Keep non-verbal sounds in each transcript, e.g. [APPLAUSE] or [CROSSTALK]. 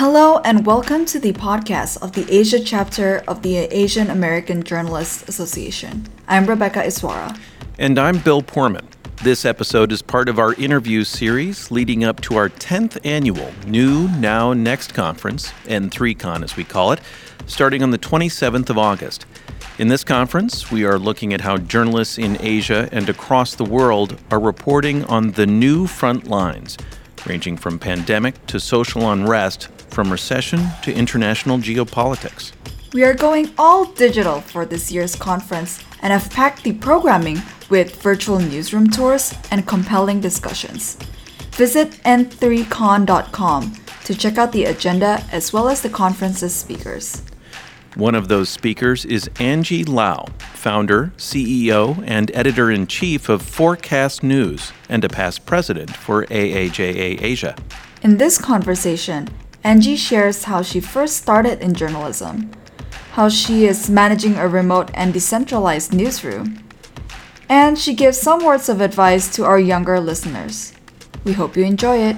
Hello and welcome to the podcast of the Asia chapter of the Asian American Journalists Association. I'm Rebecca Iswara. And I'm Bill Poorman. This episode is part of our interview series leading up to our 10th annual New Now Next conference, N3Con as we call it, starting on the 27th of August. In this conference, we are looking at how journalists in Asia and across the world are reporting on the new front lines, ranging from pandemic to social unrest, from recession to international geopolitics. We are going all digital for this year's conference and have packed the programming with virtual newsroom tours and compelling discussions. Visit n3con.com to check out the agenda as well as the conference's speakers. One of those speakers is Angie Lau, founder, CEO, and editor in chief of Forkast News and a past president for AAJA Asia. In this conversation, Angie shares how she first started in journalism, how she is managing a remote and decentralized newsroom, and she gives some words of advice to our younger listeners. We hope you enjoy it.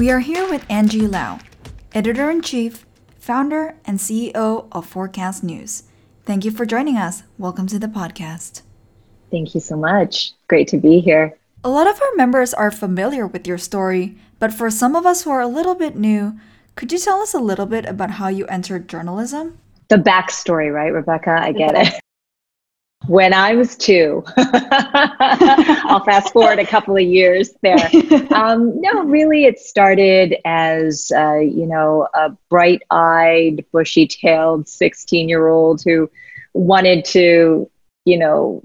We are here with Angie Lau, editor in chief, founder, and CEO of Forkast News. Thank you for joining us. Welcome to the podcast. Thank you so much. Great to be here. A lot of our members are familiar with your story, but for some of us who are a little bit new, could you tell us a little bit about how you entered journalism? The backstory, right, Rebecca? I get it. When I was two, [LAUGHS] I'll fast forward a couple of years there. [LAUGHS] Um, no, really, it started as, uh, you know, a bright eyed, bushy tailed 16 year old who wanted to, you know,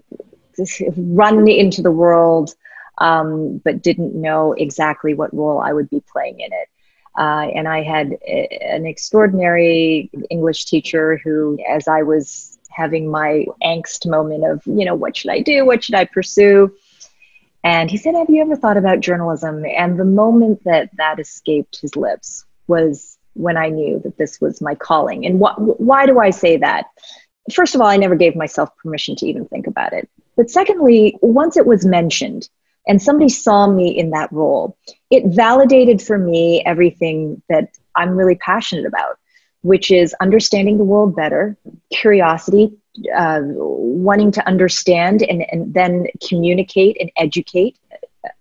run into the world, um, but didn't know exactly what role I would be playing in it. Uh, and I had a, an extraordinary English teacher who, as I was having my angst moment of, you know, what should I do? What should I pursue? And he said, Have you ever thought about journalism? And the moment that that escaped his lips was when I knew that this was my calling. And wh- why do I say that? First of all, I never gave myself permission to even think about it. But secondly, once it was mentioned, and somebody saw me in that role, it validated for me everything that I'm really passionate about, which is understanding the world better, curiosity, uh, wanting to understand and, and then communicate and educate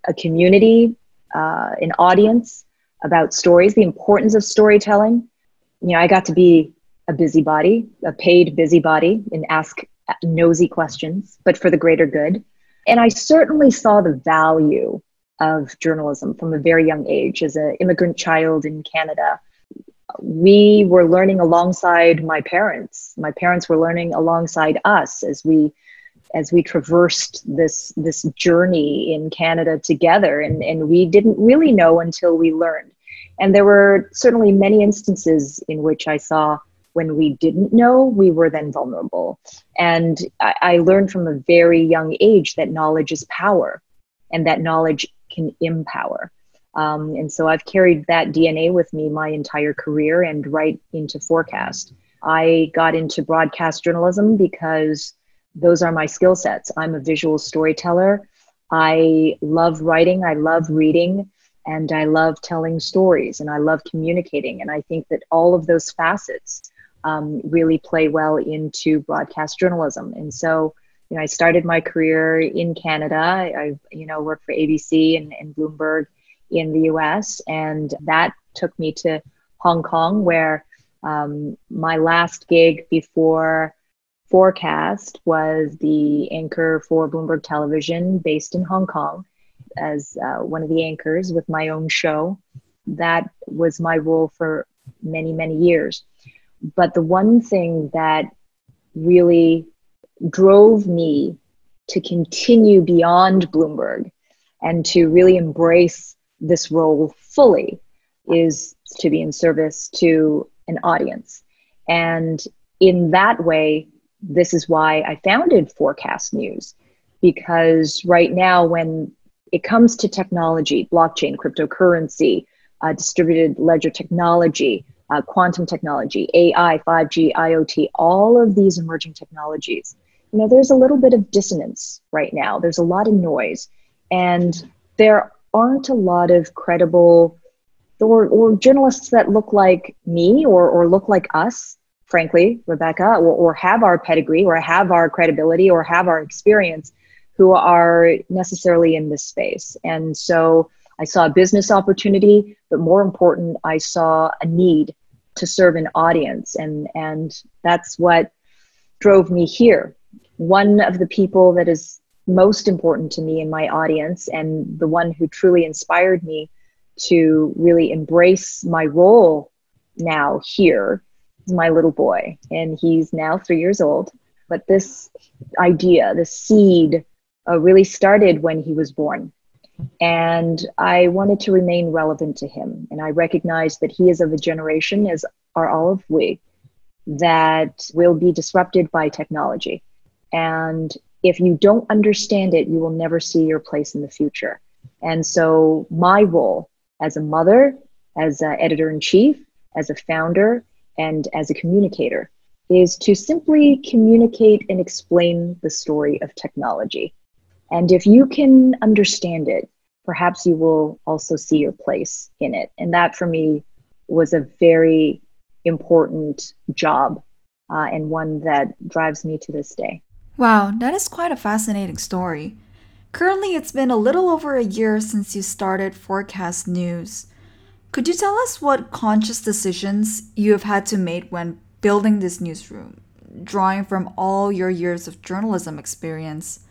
a community, uh, an audience about stories, the importance of storytelling. You know, I got to be a busybody, a paid busybody, and ask nosy questions, but for the greater good. And I certainly saw the value of journalism from a very young age as an immigrant child in Canada. We were learning alongside my parents. My parents were learning alongside us as we as we traversed this this journey in Canada together and, and we didn't really know until we learned. And there were certainly many instances in which I saw when we didn't know, we were then vulnerable. And I, I learned from a very young age that knowledge is power and that knowledge can empower. Um, and so I've carried that DNA with me my entire career and right into Forkast. I got into broadcast journalism because those are my skill sets. I'm a visual storyteller. I love writing, I love reading, and I love telling stories and I love communicating. And I think that all of those facets um, really play well into broadcast journalism. And so, you know, I started my career in Canada. I, you know, worked for ABC and, and Bloomberg in the US, and that took me to Hong Kong, where um, my last gig before Forkast was the anchor for Bloomberg Television based in Hong Kong as uh, one of the anchors with my own show. That was my role for many, many years. But the one thing that really drove me to continue beyond Bloomberg and to really embrace this role fully is to be in service to an audience. And in that way, this is why I founded Forkast News, because right now, when it comes to technology, blockchain, cryptocurrency, uh, distributed ledger technology, uh, quantum technology, AI, 5G, IoT, all of these emerging technologies, you know, there's a little bit of dissonance right now. There's a lot of noise. And there aren't a lot of credible or, or journalists that look like me or, or look like us, frankly, Rebecca, or, or have our pedigree or have our credibility or have our experience who are necessarily in this space. And so I saw a business opportunity, but more important, I saw a need to serve an audience. And, and that's what drove me here. One of the people that is most important to me in my audience and the one who truly inspired me to really embrace my role now here is my little boy. And he's now three years old. But this idea, the seed, uh, really started when he was born. And I wanted to remain relevant to him. And I recognized that he is of a generation, as are all of we, that will be disrupted by technology. And if you don't understand it, you will never see your place in the future. And so, my role as a mother, as an editor in chief, as a founder, and as a communicator is to simply communicate and explain the story of technology. And if you can understand it, perhaps you will also see your place in it. And that for me was a very important job uh, and one that drives me to this day. Wow, that is quite a fascinating story. Currently, it's been a little over a year since you started Forkast News. Could you tell us what conscious decisions you have had to make when building this newsroom, drawing from all your years of journalism experience?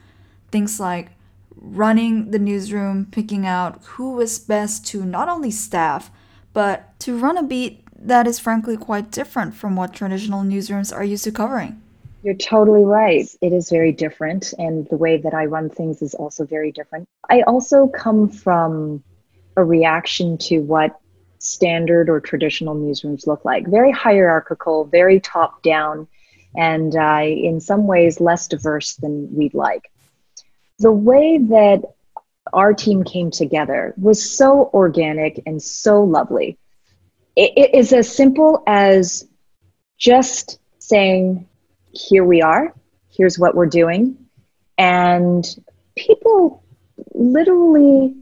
Things like running the newsroom, picking out who is best to not only staff, but to run a beat that is frankly quite different from what traditional newsrooms are used to covering. You're totally right. It is very different. And the way that I run things is also very different. I also come from a reaction to what standard or traditional newsrooms look like very hierarchical, very top down, and uh, in some ways less diverse than we'd like. The way that our team came together was so organic and so lovely. it, it is as simple as just saying, here we are, here's what we're doing. And people literally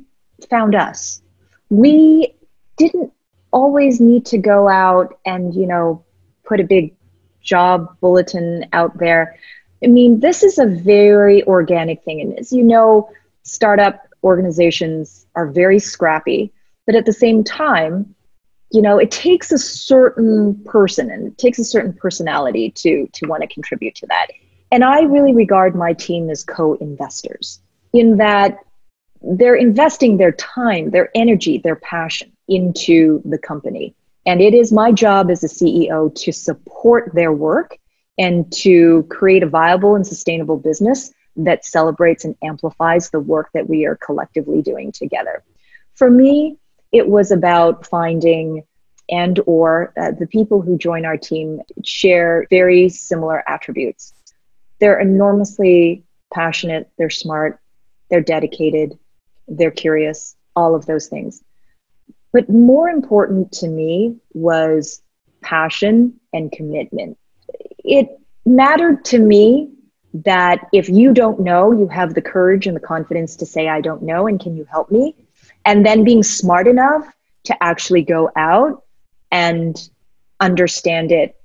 found us. We didn't always need to go out and, you know, put a big job bulletin out there. I mean, this is a very organic thing. And as you know, startup organizations are very scrappy, but at the same time, you know it takes a certain person and it takes a certain personality to to want to contribute to that. And i really regard my team as co-investors in that they're investing their time their energy their passion into the company. And it is my job as a ceo to support their work and to create a viable and sustainable business that celebrates and amplifies the work that we are collectively doing together. For me it was about finding and or uh, the people who join our team share very similar attributes. They're enormously passionate they're smart they're dedicated they're curious all of those things. But more important to me was passion and commitment. It mattered to me that if you don't know, you have the courage and the confidence to say, I don't know, and can you help me? And then being smart enough to actually go out and understand it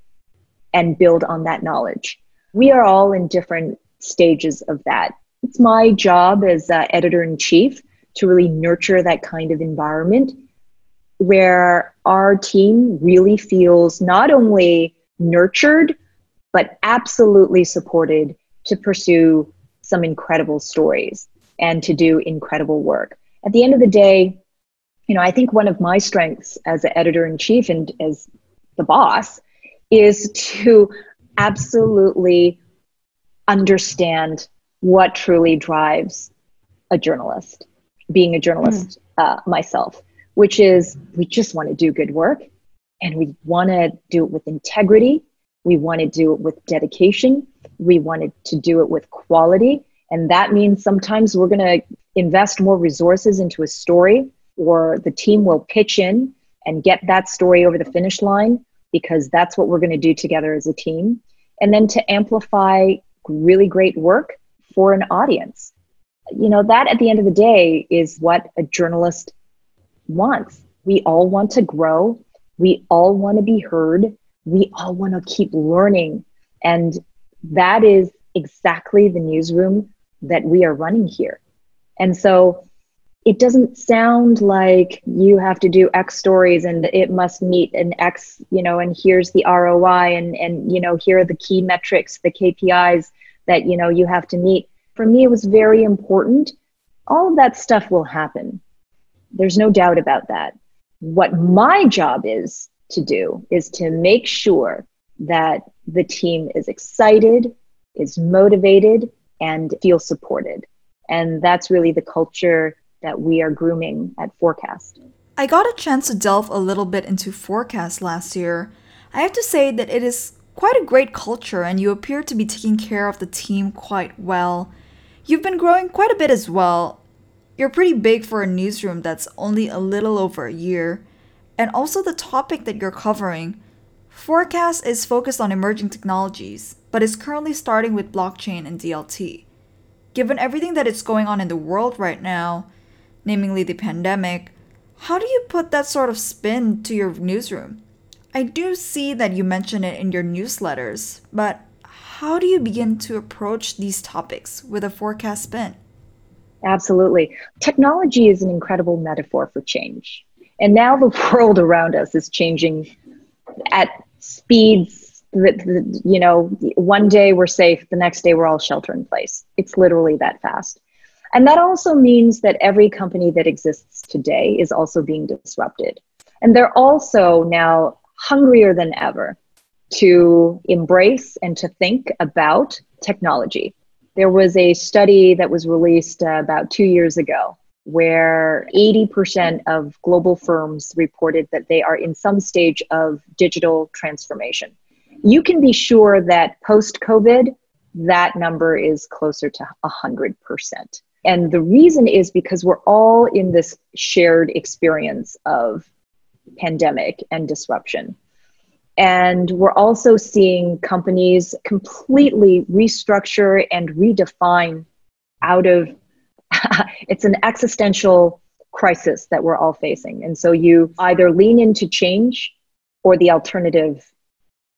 and build on that knowledge. We are all in different stages of that. It's my job as uh, editor in chief to really nurture that kind of environment where our team really feels not only nurtured, but absolutely supported to pursue some incredible stories and to do incredible work at the end of the day, you know, I think one of my strengths as an editor in chief and as the boss is to absolutely understand what truly drives a journalist, being a journalist mm. uh, myself, which is we just want to do good work and we want to do it with integrity. We want to do it with dedication. We wanted to do it with quality. And that means sometimes we're going to invest more resources into a story, or the team will pitch in and get that story over the finish line because that's what we're going to do together as a team. And then to amplify really great work for an audience. you know, that at the end of the day is what a journalist wants. We all want to grow. We all want to be heard. We all want to keep learning. And that is exactly the newsroom that we are running here. And so it doesn't sound like you have to do X stories and it must meet an X, you know, and here's the ROI and, and, you know, here are the key metrics, the KPIs that, you know, you have to meet. For me, it was very important. All of that stuff will happen. There's no doubt about that. What my job is to do is to make sure that the team is excited, is motivated, and feel supported. And that's really the culture that we are grooming at Forkast. I got a chance to delve a little bit into Forkast last year. I have to say that it is quite a great culture, and you appear to be taking care of the team quite well. You've been growing quite a bit as well. You're pretty big for a newsroom that's only a little over a year. And also, the topic that you're covering. Forkast is focused on emerging technologies, but is currently starting with blockchain and DLT. Given everything that is going on in the world right now, namely the pandemic, how do you put that sort of spin to your newsroom? I do see that you mention it in your newsletters, but how do you begin to approach these topics with a Forkast spin? Absolutely. Technology is an incredible metaphor for change. And now the [LAUGHS] world around us is changing at speeds you know, one day we're safe, the next day we're all shelter in place. It's literally that fast. And that also means that every company that exists today is also being disrupted. And they're also now hungrier than ever to embrace and to think about technology. There was a study that was released uh, about two years ago where 80% of global firms reported that they are in some stage of digital transformation. You can be sure that post COVID, that number is closer to 100%. And the reason is because we're all in this shared experience of pandemic and disruption. And we're also seeing companies completely restructure and redefine out of [LAUGHS] it's an existential crisis that we're all facing. And so you either lean into change or the alternative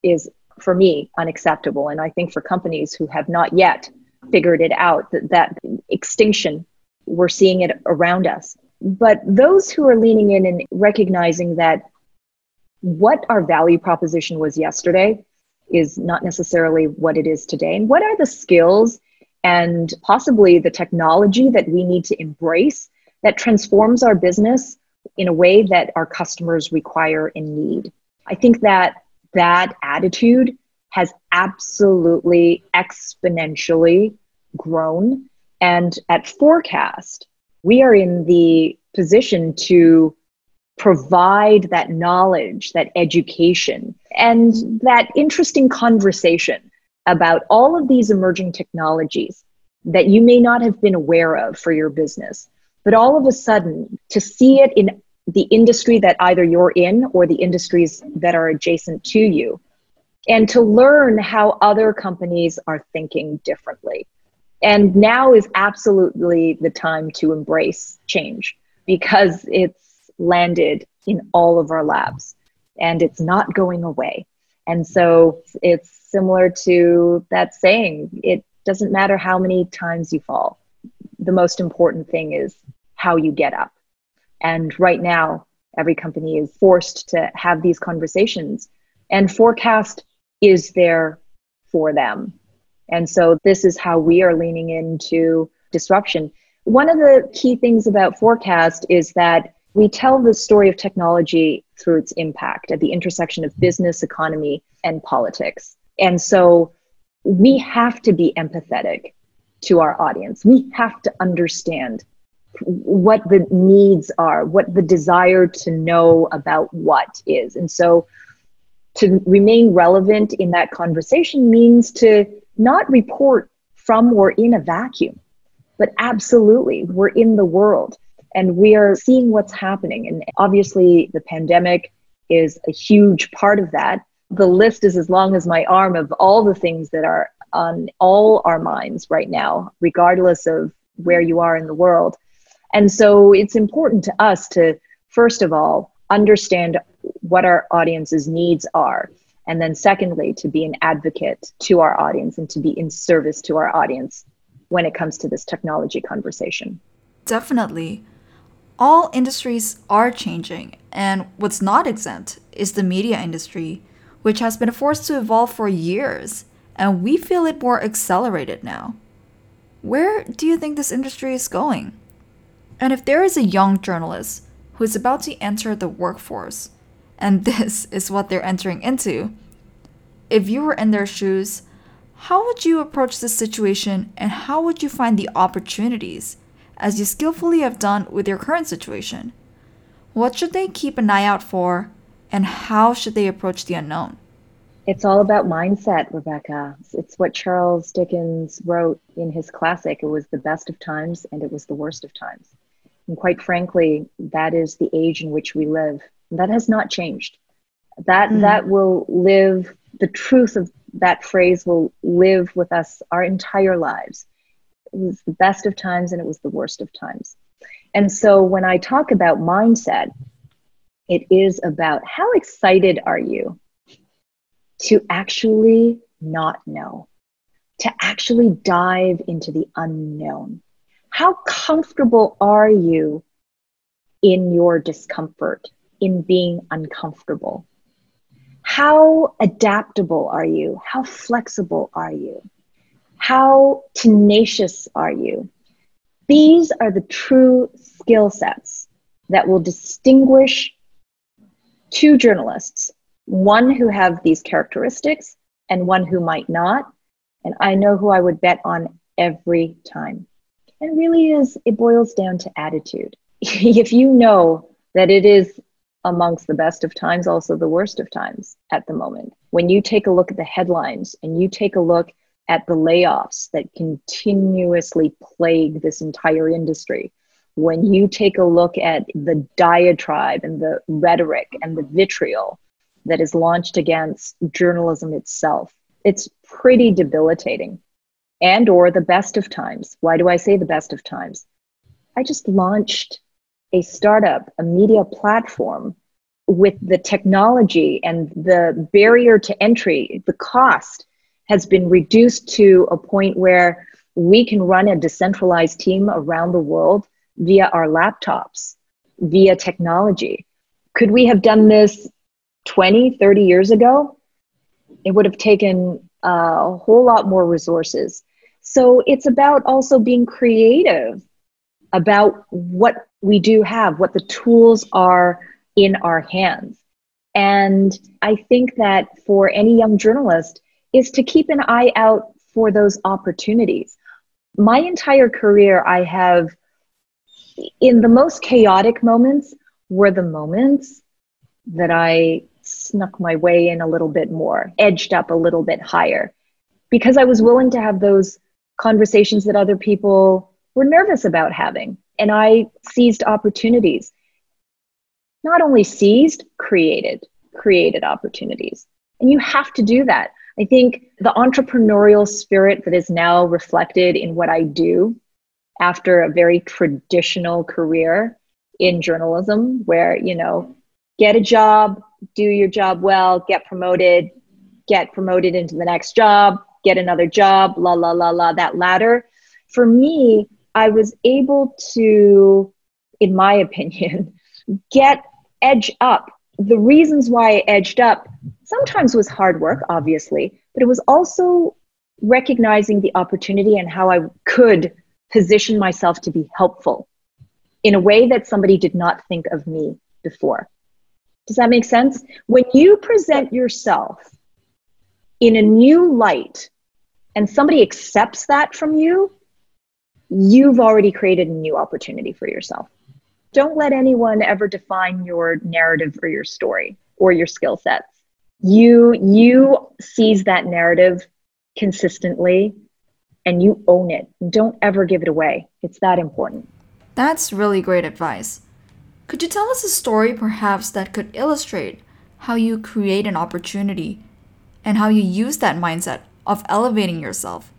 is, for me, unacceptable. And I think for companies who have not yet figured it out that, that extinction, we're seeing it around us. But those who are leaning in and recognizing that what our value proposition was yesterday is not necessarily what it is today, and what are the skills and possibly the technology that we need to embrace that transforms our business in a way that our customers require and need. I think that that attitude has absolutely exponentially grown. And at Forkast, we are in the position to provide that knowledge, that education, and that interesting conversation about all of these emerging technologies that you may not have been aware of for your business. But all of a sudden, to see it in the industry that either you're in or the industries that are adjacent to you and to learn how other companies are thinking differently. And now is absolutely the time to embrace change because it's landed in all of our labs and it's not going away. And so it's similar to that saying it doesn't matter how many times you fall, the most important thing is how you get up. And right now, every company is forced to have these conversations and Forkast is there for them. And so this is how we are leaning into disruption. One of the key things about Forkast is that we tell the story of technology through its impact at the intersection of business, economy, and politics. And so we have to be empathetic to our audience. We have to understand what the needs are, what the desire to know about what is. And so to remain relevant in that conversation means to not report from or in a vacuum, but absolutely, we're in the world and we are seeing what's happening. And obviously, the pandemic is a huge part of that. The list is as long as my arm of all the things that are on all our minds right now, regardless of where you are in the world. And so it's important to us to, first of all, understand what our audience's needs are. And then, secondly, to be an advocate to our audience and to be in service to our audience when it comes to this technology conversation. Definitely. All industries are changing, and what's not exempt is the media industry, which has been forced to evolve for years, and we feel it more accelerated now. Where do you think this industry is going? And if there is a young journalist who is about to enter the workforce, and [LAUGHS] this is what they're entering into, if you were in their shoes, how would you approach this situation and how would you find the opportunities as you skillfully have done with your current situation? What should they keep an eye out for, and how should they approach the unknown? It's all about mindset, Rebecca. It's what Charles Dickens wrote in his classic. It was the best of times and it was the worst of times. And quite frankly, that is the age in which we live. That has not changed. That mm. that will live the truth of that phrase will live with us our entire lives it was the best of times and it was the worst of times. And so when I talk about mindset, it is about how excited are you to actually not know, to actually dive into the unknown? How comfortable are you in your discomfort, in being uncomfortable? How adaptable are you? How flexible are you? How tenacious are you? These are the true skill sets that will distinguish two journalists one who have these characteristics and one who might not. And I know who I would bet on every time. And really is, it boils down to attitude. [LAUGHS] if you know that it is amongst the best of times, also the worst of times at the moment, when you take a look at the headlines and you take a look at the layoffs that continuously plague this entire industry, when you take a look at the diatribe and the rhetoric and the vitriol that is launched against journalism itself, it's pretty debilitating. And or the best of times. Why do I say the best of times? I just launched a startup, a media platform with the technology and the barrier to entry, the cost has been reduced to a point where we can run a decentralized team around the world via our laptops, via technology. Could we have done this 20, 30 years ago? It would have taken a whole lot more resources. So it's about also being creative about what we do have, what the tools are in our hands. And I think that for any young journalist, is to keep an eye out for those opportunities. My entire career, I have, in the most chaotic moments, were the moments that I snuck my way in a little bit more, edged up a little bit higher, because I was willing to have those conversations that other people were nervous about having. And I seized opportunities. Not only seized, created, created opportunities. And you have to do that. I think the entrepreneurial spirit that is now reflected in what I do after a very traditional career in journalism, where, you know, get a job, do your job well, get promoted, get promoted into the next job, get another job, la, la, la, la, that ladder. For me, I was able to, in my [LAUGHS] opinion, get edge up. The reasons why I edged up sometimes was hard work, obviously, but it was also recognizing the opportunity and how I could position myself to be helpful in a way that somebody did not think of me before. Does that make sense? When you present yourself in a new light and somebody accepts that from you, you've already created a new opportunity for yourself. Don't let anyone ever define your narrative or your story or your skill sets you you seize that narrative consistently and you own it. Don't ever give it away. It's that important. That's really great advice. Could you tell us a story perhaps that could illustrate how you create an opportunity and how you use that mindset of elevating yourself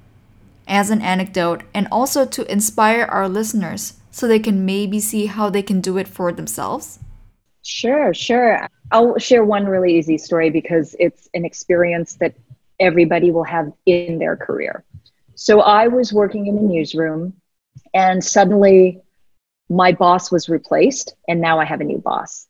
as an anecdote and also to inspire our listeners so they can maybe see how they can do it for themselves? Sure, sure. I'll share one really easy story because it's an experience that everybody will have in their career. So I was working in a newsroom and suddenly my boss was replaced and now I have a new boss.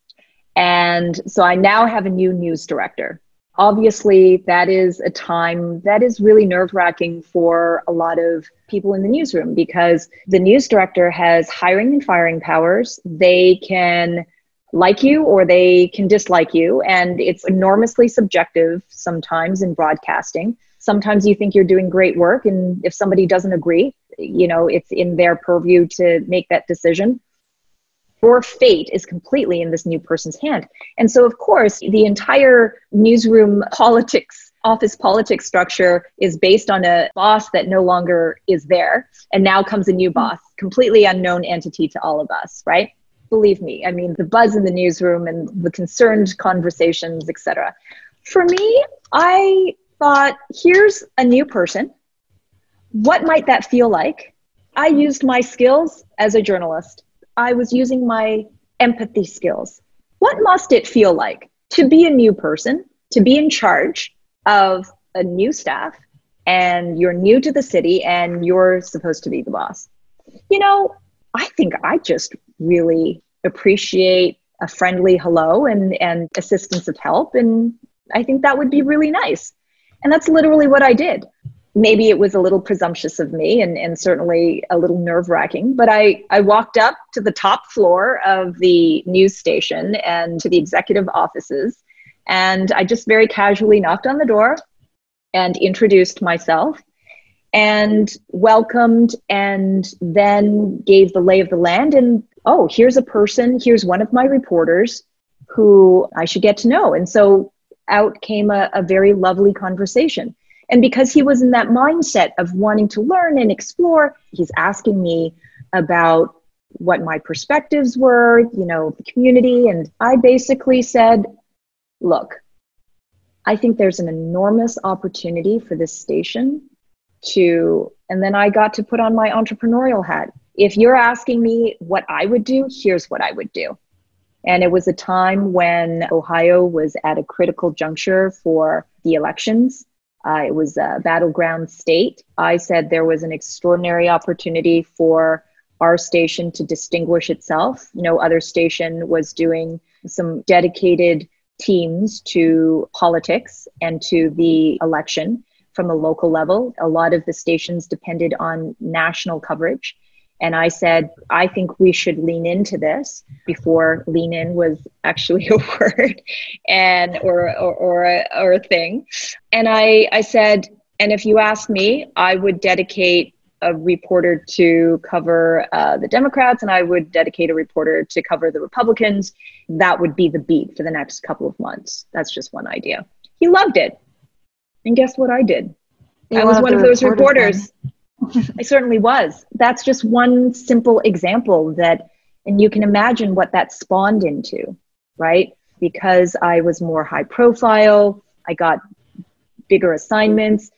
And so I now have a new news director. Obviously, that is a time that is really nerve wracking for a lot of people in the newsroom because the news director has hiring and firing powers. They can like you or they can dislike you. And it's enormously subjective sometimes in broadcasting. Sometimes you think you're doing great work, and if somebody doesn't agree, you know, it's in their purview to make that decision. Your fate is completely in this new person's hand. And so, of course, the entire newsroom [LAUGHS] politics, office politics structure is based on a boss that no longer is there. And now comes a new hmm. boss, completely unknown entity to all of us, right? believe me i mean the buzz in the newsroom and the concerned conversations etc for me i thought here's a new person what might that feel like i used my skills as a journalist i was using my empathy skills what must it feel like to be a new person to be in charge of a new staff and you're new to the city and you're supposed to be the boss you know I think I just really appreciate a friendly hello and, and assistance of help. And I think that would be really nice. And that's literally what I did. Maybe it was a little presumptuous of me and, and certainly a little nerve wracking, but I, I walked up to the top floor of the news station and to the executive offices. And I just very casually knocked on the door and introduced myself and welcomed and then gave the lay of the land and oh here's a person here's one of my reporters who i should get to know and so out came a, a very lovely conversation and because he was in that mindset of wanting to learn and explore he's asking me about what my perspectives were you know the community. And i basically said look i think there's an enormous opportunity for this station to and then i got to put on my entrepreneurial hat. If you're asking me what i would do here's what i would do. And it was a time when ohio was at a critical juncture for the elections uh, it was a battleground state i said there was an extraordinary opportunity for our station to distinguish itself no other station was doing some dedicated teams to politics and to the election from the local level. A lot of the stations depended on national coverage. And I said, I think we should lean into this before lean in was actually [LAUGHS] a word and or or or a, or a thing. And I I said, and if you ask me, I would dedicate a reporter to cover uh, the Democrats, and I would dedicate a reporter to cover the Republicans. That would be the beat for the next couple of months. That's just one idea. He loved it. And guess what I did? I was one of those reporters. I certainly was. That's just one simple example that, and you can imagine what that spawned into, right? Because I was more high profile, I got bigger assignments,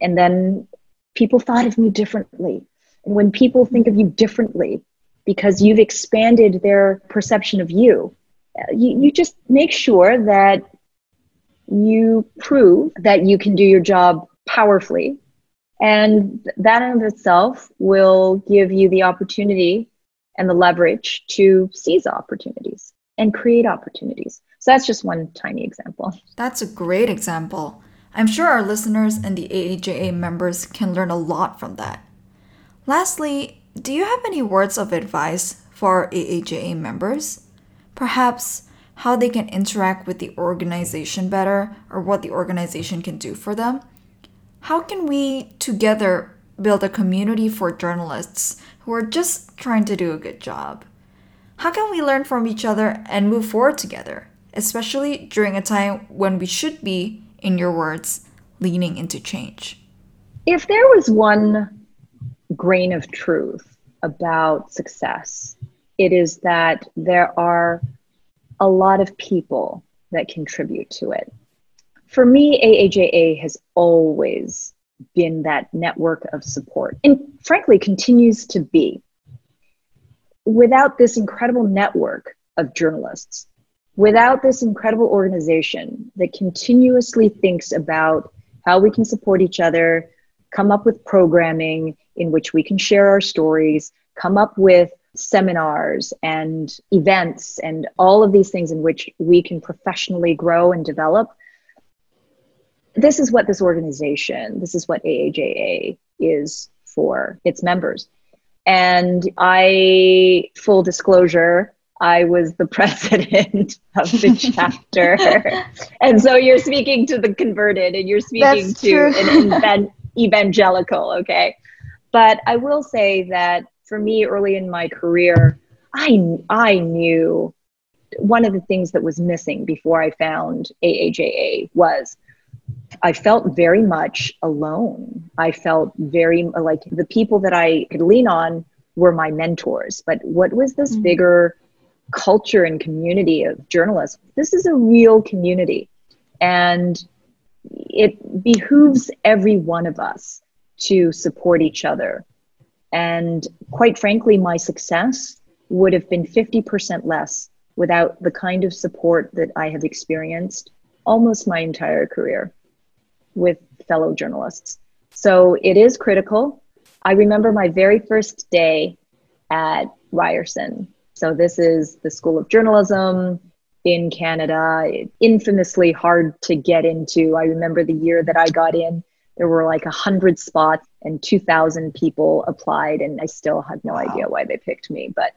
and then people thought of me differently. And when people think of you differently, because you've expanded their perception of you, uh, you, you just make sure that you prove that you can do your job powerfully. And that in itself will give you the opportunity and the leverage to seize opportunities and create opportunities. So that's just one tiny example. That's a great example. I'm sure our listeners and the AAJA members can learn a lot from that. Lastly, do you have any words of advice for AAJA members? Perhaps how they can interact with the organization better or what the organization can do for them? How can we together build a community for journalists who are just trying to do a good job? How can we learn from each other and move forward together, especially during a time when we should be, in your words, leaning into change? If there was one grain of truth about success, it is that there are a lot of people that contribute to it. For me, AAJA has always been that network of support and frankly continues to be. Without this incredible network of journalists, without this incredible organization that continuously thinks about how we can support each other, come up with programming in which we can share our stories, come up with seminars and events and all of these things in which we can professionally grow and develop. This is what this organization, this is what AAJA is for its members. And I, full disclosure, I was the [LAUGHS] president of the [LAUGHS] chapter. and so you're speaking to the converted and you're speaking That's to an evan- evangelical, okay? But I will say that for me early in my career, I I knew one of the things that was missing before I found AAJA was I felt very much alone. I felt very like the people that I could lean on were my mentors. But what was this Mhm. bigger culture and community of journalists? This is a real community. And it behooves every one of us to support each other. And quite frankly, my success would have been 50% less without the kind of support that I have experienced almost my entire career with fellow journalists. So it is critical. I remember my very first day at Ryerson. So this is the School of Journalism in Canada, infamously hard to get into. I remember the year that I got in, there were like a hundred spots and 2,000 people applied, and I still have no idea why they picked me, but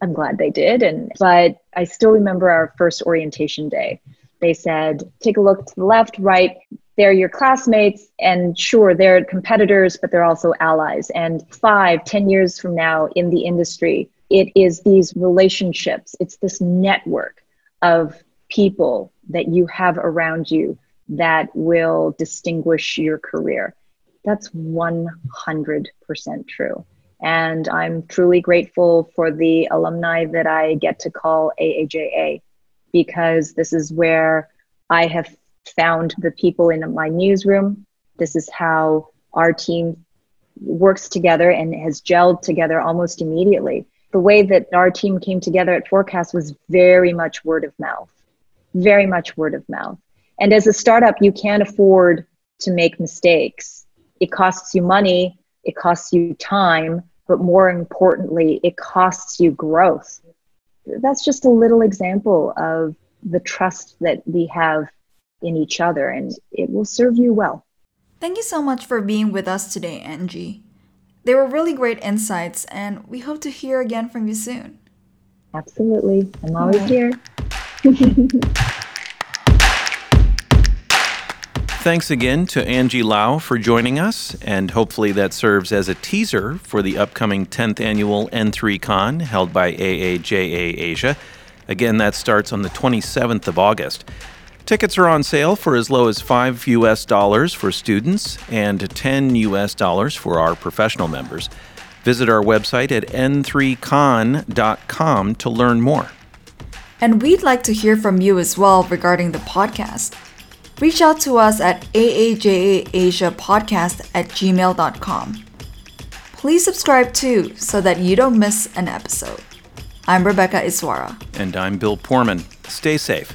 I'm glad they did. And but I still remember our first orientation day. They said, take a look to the left, right. They're your classmates, and sure, they're competitors, but they're also allies. And five, ten years from now in the industry, it is these relationships, it's this network of people that you have around you that will distinguish your career. That's 100% true. And I'm truly grateful for the alumni that I get to call AAJA because this is where I have found the people in my newsroom. This is how our team works together and has gelled together almost immediately. The way that our team came together at Forkast was very much word of mouth, very much word of mouth. And as a startup, you can't afford to make mistakes. It costs you money, it costs you time, but more importantly, it costs you growth. That's just a little example of the trust that we have in each other, and it will serve you well. Thank you so much for being with us today, Angie. They were really great insights, and we hope to hear again from you soon. Absolutely. I'm always here. [LAUGHS] Thanks again to Angie Lau for joining us, and hopefully that serves as a teaser for the upcoming 10th annual N3Con held by AAJA Asia. Again, that starts on the 27th of August. Tickets are on sale for as low as 5 US dollars for students and 10 US dollars for our professional members. Visit our website at n3con.com to learn more. And we'd like to hear from you as well regarding the podcast. Reach out to us at aajaasiapodcast at gmail.com. Please subscribe too so that you don't miss an episode. I'm Rebecca Iswara. And I'm Bill Poorman. Stay safe.